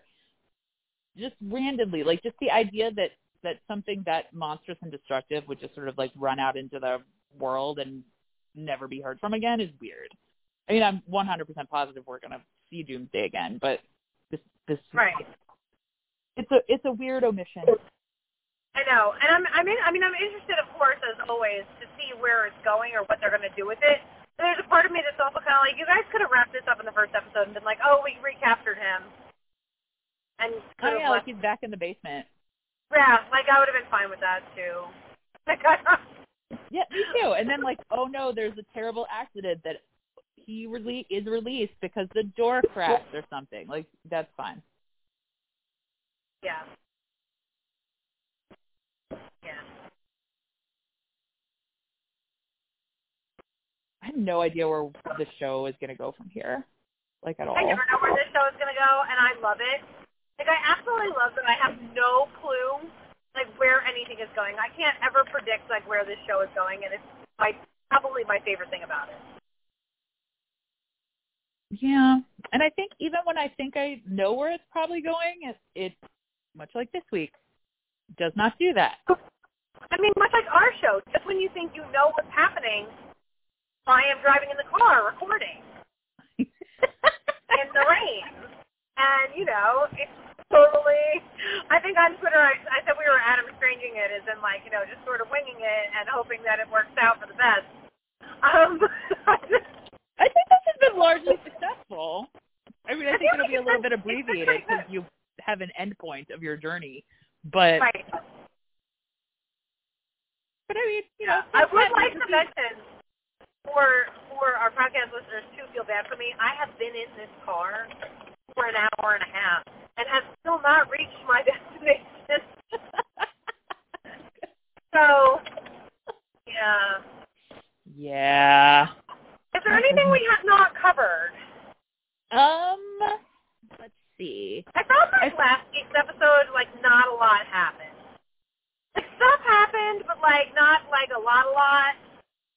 just randomly like just the idea that that something that monstrous and destructive would just sort of like run out into the world and never be heard from again is weird i mean i'm 100% positive we're going to see doomsday again but this this Right. it's a it's a weird omission I know, and I'm, I mean, I mean, I'm interested, of course, as always, to see where it's going or what they're going to do with it. But there's a part of me that's also kind of like, you guys could have wrapped this up in the first episode and been like, oh, we recaptured him, and oh yeah like he's back in the basement Yeah, like I would have been fine with that too. Like, Yeah, me too. And then like, oh no, there's a terrible accident that he rele- is released because the door cracked or something. Like that's fine. yeah, yeah. I have no idea where the show is going to go from here, like at all. I never know where this show is going to go, and I love it. Like, I absolutely love that I have no clue, like, where anything is going. I can't ever predict, like, where this show is going, and it's my probably my favorite thing about it. Yeah, and I think even when I think I know where it's probably going, it, it much like this week does not do that. I mean, much like our show, just when you think you know what's happening, I am driving in the car recording in the rain, and you know it's totally. I think on Twitter I, I said we were Adam Stranging it, as in like you know just sort of winging it and hoping that it works out for the best. Um, I think this has been largely successful. I mean, I, think it'll be a little bit abbreviated because you have an end point of your journey. But right. but I mean, you know, I would like to mention for for our podcast listeners to feel bad for me. I have been in this car for an hour and a half and have still not reached my destination. so, yeah. yeah. Is there anything we have not covered? Um, let's see. I felt like last week's episode, like not a lot happened. Like stuff happened, but like not like a lot, a lot.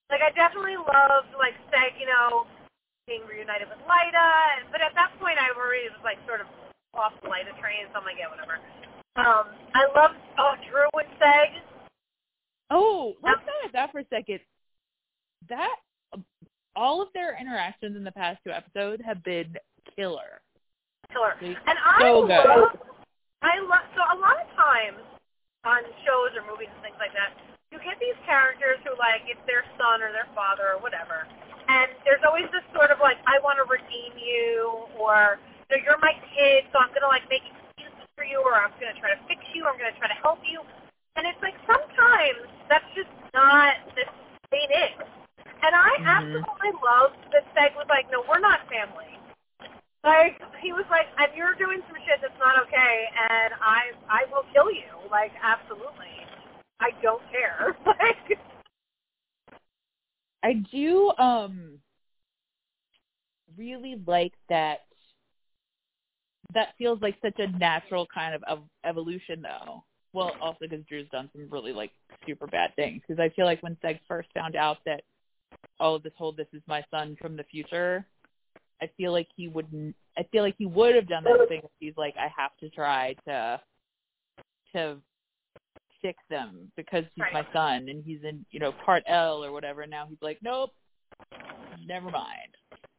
Like I definitely loved like Seg, you know, being reunited with Lyta, but at that point I already was like sort of off the Lyta train, so I'm like, yeah, whatever. Um, I loved oh Dru and Seg. Oh, let's talk about that for a second. That all of their interactions in the past two episodes have been killer. killer. And I so good. I love, so a lot of times on shows or movies and things like that, you get these characters who like, it's their son or their father or whatever. And there's always this sort of like, I want to redeem you or, you know, you're my kid, so I'm going to like make excuses for you or I'm going to try to fix you or I'm going to try to help you. And it's like sometimes that's just not, this ain't it. And I Mhm. absolutely loved that Seg was like, no, we're not family. Like he was like, and you're doing some shit that's not okay, and I I will kill you. Like absolutely, I don't care. Like I do um really like that that feels like such a natural kind of ev- evolution though. Well, also because Dru's done some really like super bad things. Because I feel like when Seg first found out that oh this whole this is my son from the future, I feel like he wouldn't. I feel like he would have done that thing. If he's like I have to try to to fix them because he's Right. my son and he's in you know part El or whatever. And now he's like nope, never mind.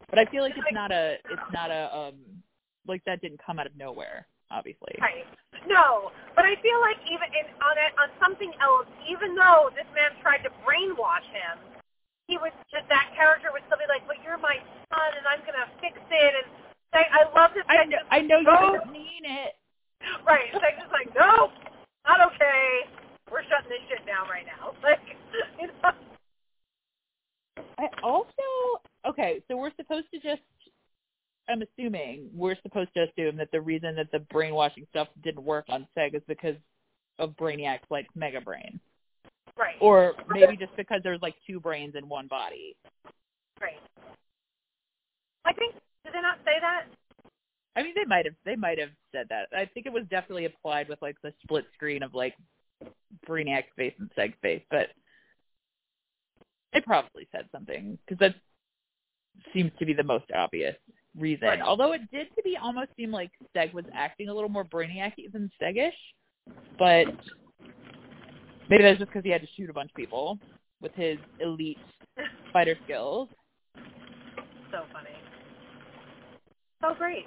But I feel like it's not a it's not a um like that didn't come out of nowhere, obviously. right. No, but I feel like even in, on a, on something else, even though this man tried to brainwash him, he would just that character would still be like, "But you're my son, and I'm gonna fix it." And I, I love this. I know, I know you didn't mean it. Right. Seg's just like, no, not okay. We're shutting this shit down right now. Like, you know. I also okay, so we're supposed to just I'm assuming we're supposed to assume that the reason that the brainwashing stuff didn't work on Seg is because of Brainiac's like mega brain. Right. Or maybe just because there's like two brains in one body. Right. I think did they not say that? I mean they might have they might have said that. I think it was definitely applied with like the split screen of like Brainiac's face and Seg's face, but they probably said something because that seems to be the most obvious reason. Right. Although it did to be almost seem like Seg was acting a little more Brainiac than Segish, but maybe that's just because he had to shoot a bunch of people with his elite fighter skills. So funny. So great.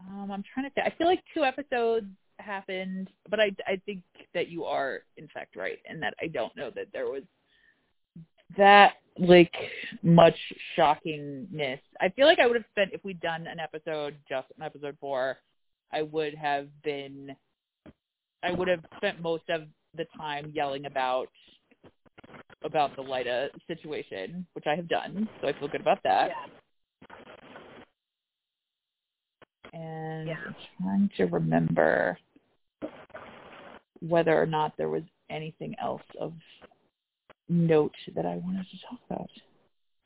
Um, I'm trying to think. I feel like two episodes happened, but I I think that you are in fact right, and that I don't know that there was that like much shockingness. I feel like I would have spent if we'd done an episode just an episode four, I would have been I would have spent most of the time yelling about about the Lyta situation, which I have done, so I feel good about that. Yeah. And Yeah. I'm trying to remember whether or not there was anything else of note that I wanted to talk about.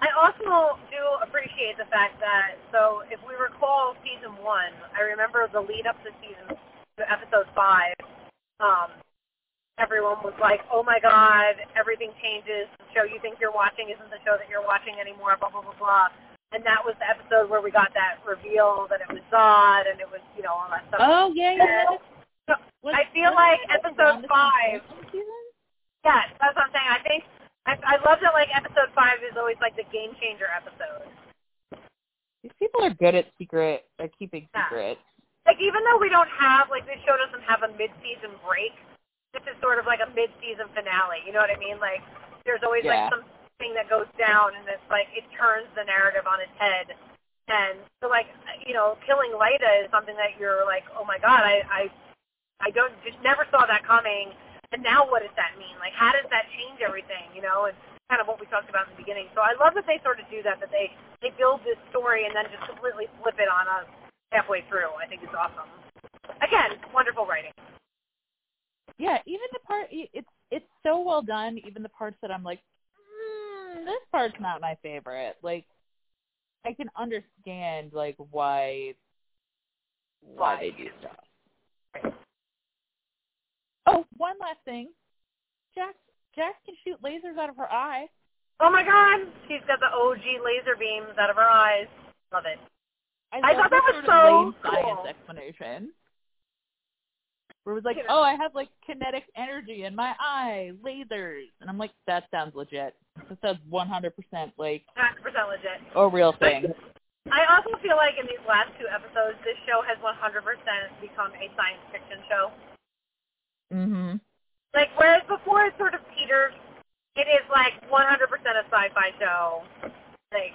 I also do appreciate the fact that so if we recall season one, I remember the lead up to season to episode five. Um, everyone was like, "Oh my God, everything changes. The show you think you're watching isn't the show that you're watching anymore." Blah blah blah blah. And that was the episode where we got that reveal that it was Zod and it was, you know, all that stuff. Oh yeah, yeah. So I feel like episode five. Yeah, that's what I'm saying. I think I, I love that. Like episode five is always like the game changer episode. These people are good at secret, at keeping Yeah. secrets. Like even though we don't have like this show doesn't have a mid-season break, this is sort of like a mid-season finale. You know what I mean? Like there's always Yeah. like something that goes down and it's like it turns the narrative on its head. And so like you know, killing Lyta is something that you're like, oh my god, I I I don't just never saw that coming. And now what does that mean? Like how does that change everything? You know, and kind of what we talked about in the beginning. So I love that they sort of do that, that they they build this story and then just completely flip it on us halfway through. I think it's awesome. Again, wonderful writing. Yeah, even the part it's it's so well done. Even the parts that I'm like, mm, this part's not my favorite. Like, I can understand like why why they do stuff. Oh, one last thing, Jax Jax can shoot lasers out of her eye. Oh my god, she's got the OG laser beams out of her eyes. Love it. I love thought that was so lame science cool. explanation. Where it was like, oh, I have like kinetic energy in my eye, lasers, and I'm like, that sounds legit. That sounds 100% like 100% legit. a real thing. I also feel like in these last two episodes, this show has 100% become a science fiction show. Mhm. Like, whereas before it sort of teetered, it is like 100% a sci-fi show. Like,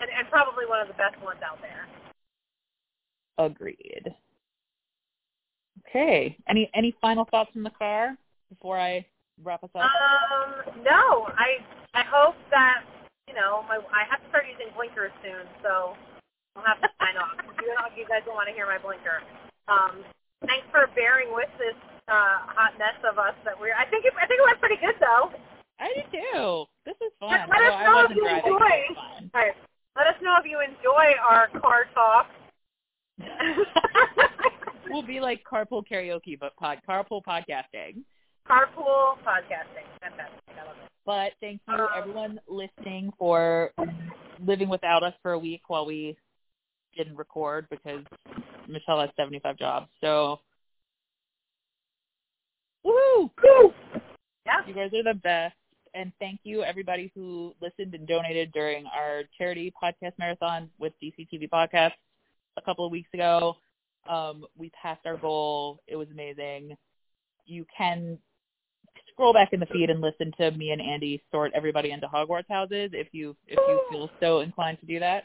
and, and probably one of the best ones out there. Agreed. Okay. Any any final thoughts from the car before I wrap us up? Um, no, I I hope that you know my I have to start using blinkers soon, so I'll have to sign off. You know, you guys don't want to hear my blinker. Um, thanks for bearing with this uh, hot mess of us that we're. I think it, I think it went pretty good though. I do too. This is fun. Let us know if you driving. enjoy. it was fun. All right, let us know if you enjoy our car talk. we'll be like carpool karaoke, but pod, carpool podcasting. Carpool podcasting. Fantastic. I love it. But thank you Um, everyone listening for living without us for a week while we didn't record because Michelle has 75 jobs. So, woohoo! Woo! Yeah. You guys are the best. And thank you everybody who listened and donated during our charity podcast marathon with DCTV Podcast a couple of weeks ago. Um, we passed our goal. It was amazing. You can scroll back in the feed and listen to me and Andy sort everybody into Hogwarts houses if you if you feel so inclined to do that.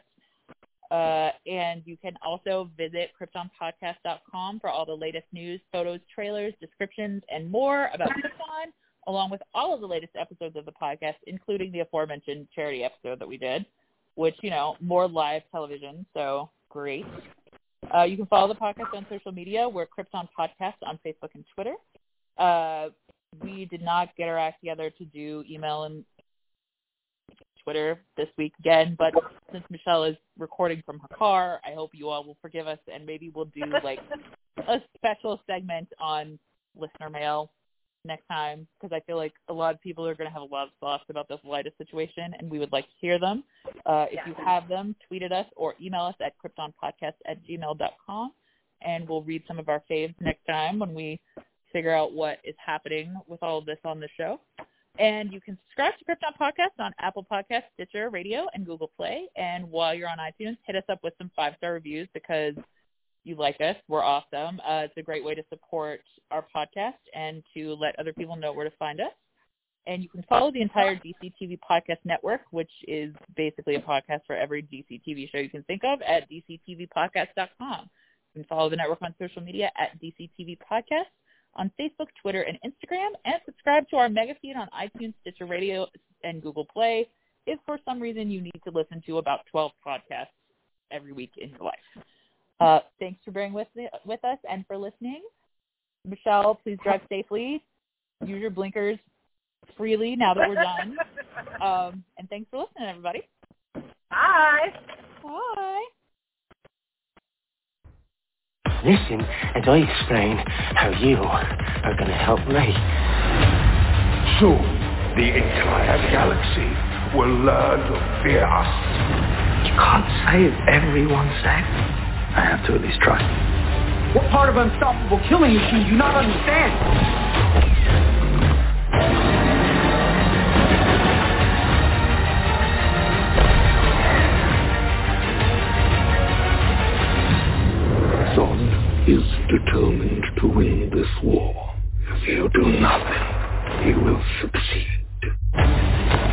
Uh, and you can also visit KryptonPodcast.com for all the latest news, photos, trailers, descriptions, and more about Krypton, along with all of the latest episodes of the podcast, including the aforementioned charity episode that we did, which, you know, more live television, so great. Uh, you can follow the podcast on social media. We're Krypton Podcast on Facebook and Twitter. Uh, we did not get our act together to do email and Twitter this week again, but since Michelle is recording from her car, I hope you all will forgive us and maybe we'll do like a special segment on listener mail next time because I feel like a lot of people are going to have a lot of thoughts about this Lyta situation and we would like to hear them. Uh, if you have them, tweet at us or email us at kryptonpodcast at gmail.com and we'll read some of our faves next time when we figure out what is happening with all of this on the show. And you can subscribe to Krypton Podcast on Apple Podcasts, Stitcher Radio, and Google Play. And while you're on iTunes, hit us up with some five-star reviews because you like us. We're awesome. Uh, it's a great way to support our podcast and to let other people know where to find us. And you can follow the entire DC TV Podcast Network, which is basically a podcast for every DC TV show you can think of, at dctvpodcast.com. You can follow the network on social media at DCTV Podcast on Facebook, Twitter, and Instagram, and subscribe to our mega feed on iTunes, Stitcher Radio, and Google Play if for some reason you need to listen to about 12 podcasts every week in your life. Uh, thanks for bearing with, with us and for listening. Michelle, please drive safely. Use your blinkers freely now that we're done. Um, and thanks for listening, everybody. Bye. Bye. Listen as I explain how you are going to help me. Soon, the entire galaxy will learn to fear us. You can't save everyone, Sam. I have to at least try. What part of unstoppable killing machine do you not understand? Is determined to win this war. If you do nothing, he will succeed.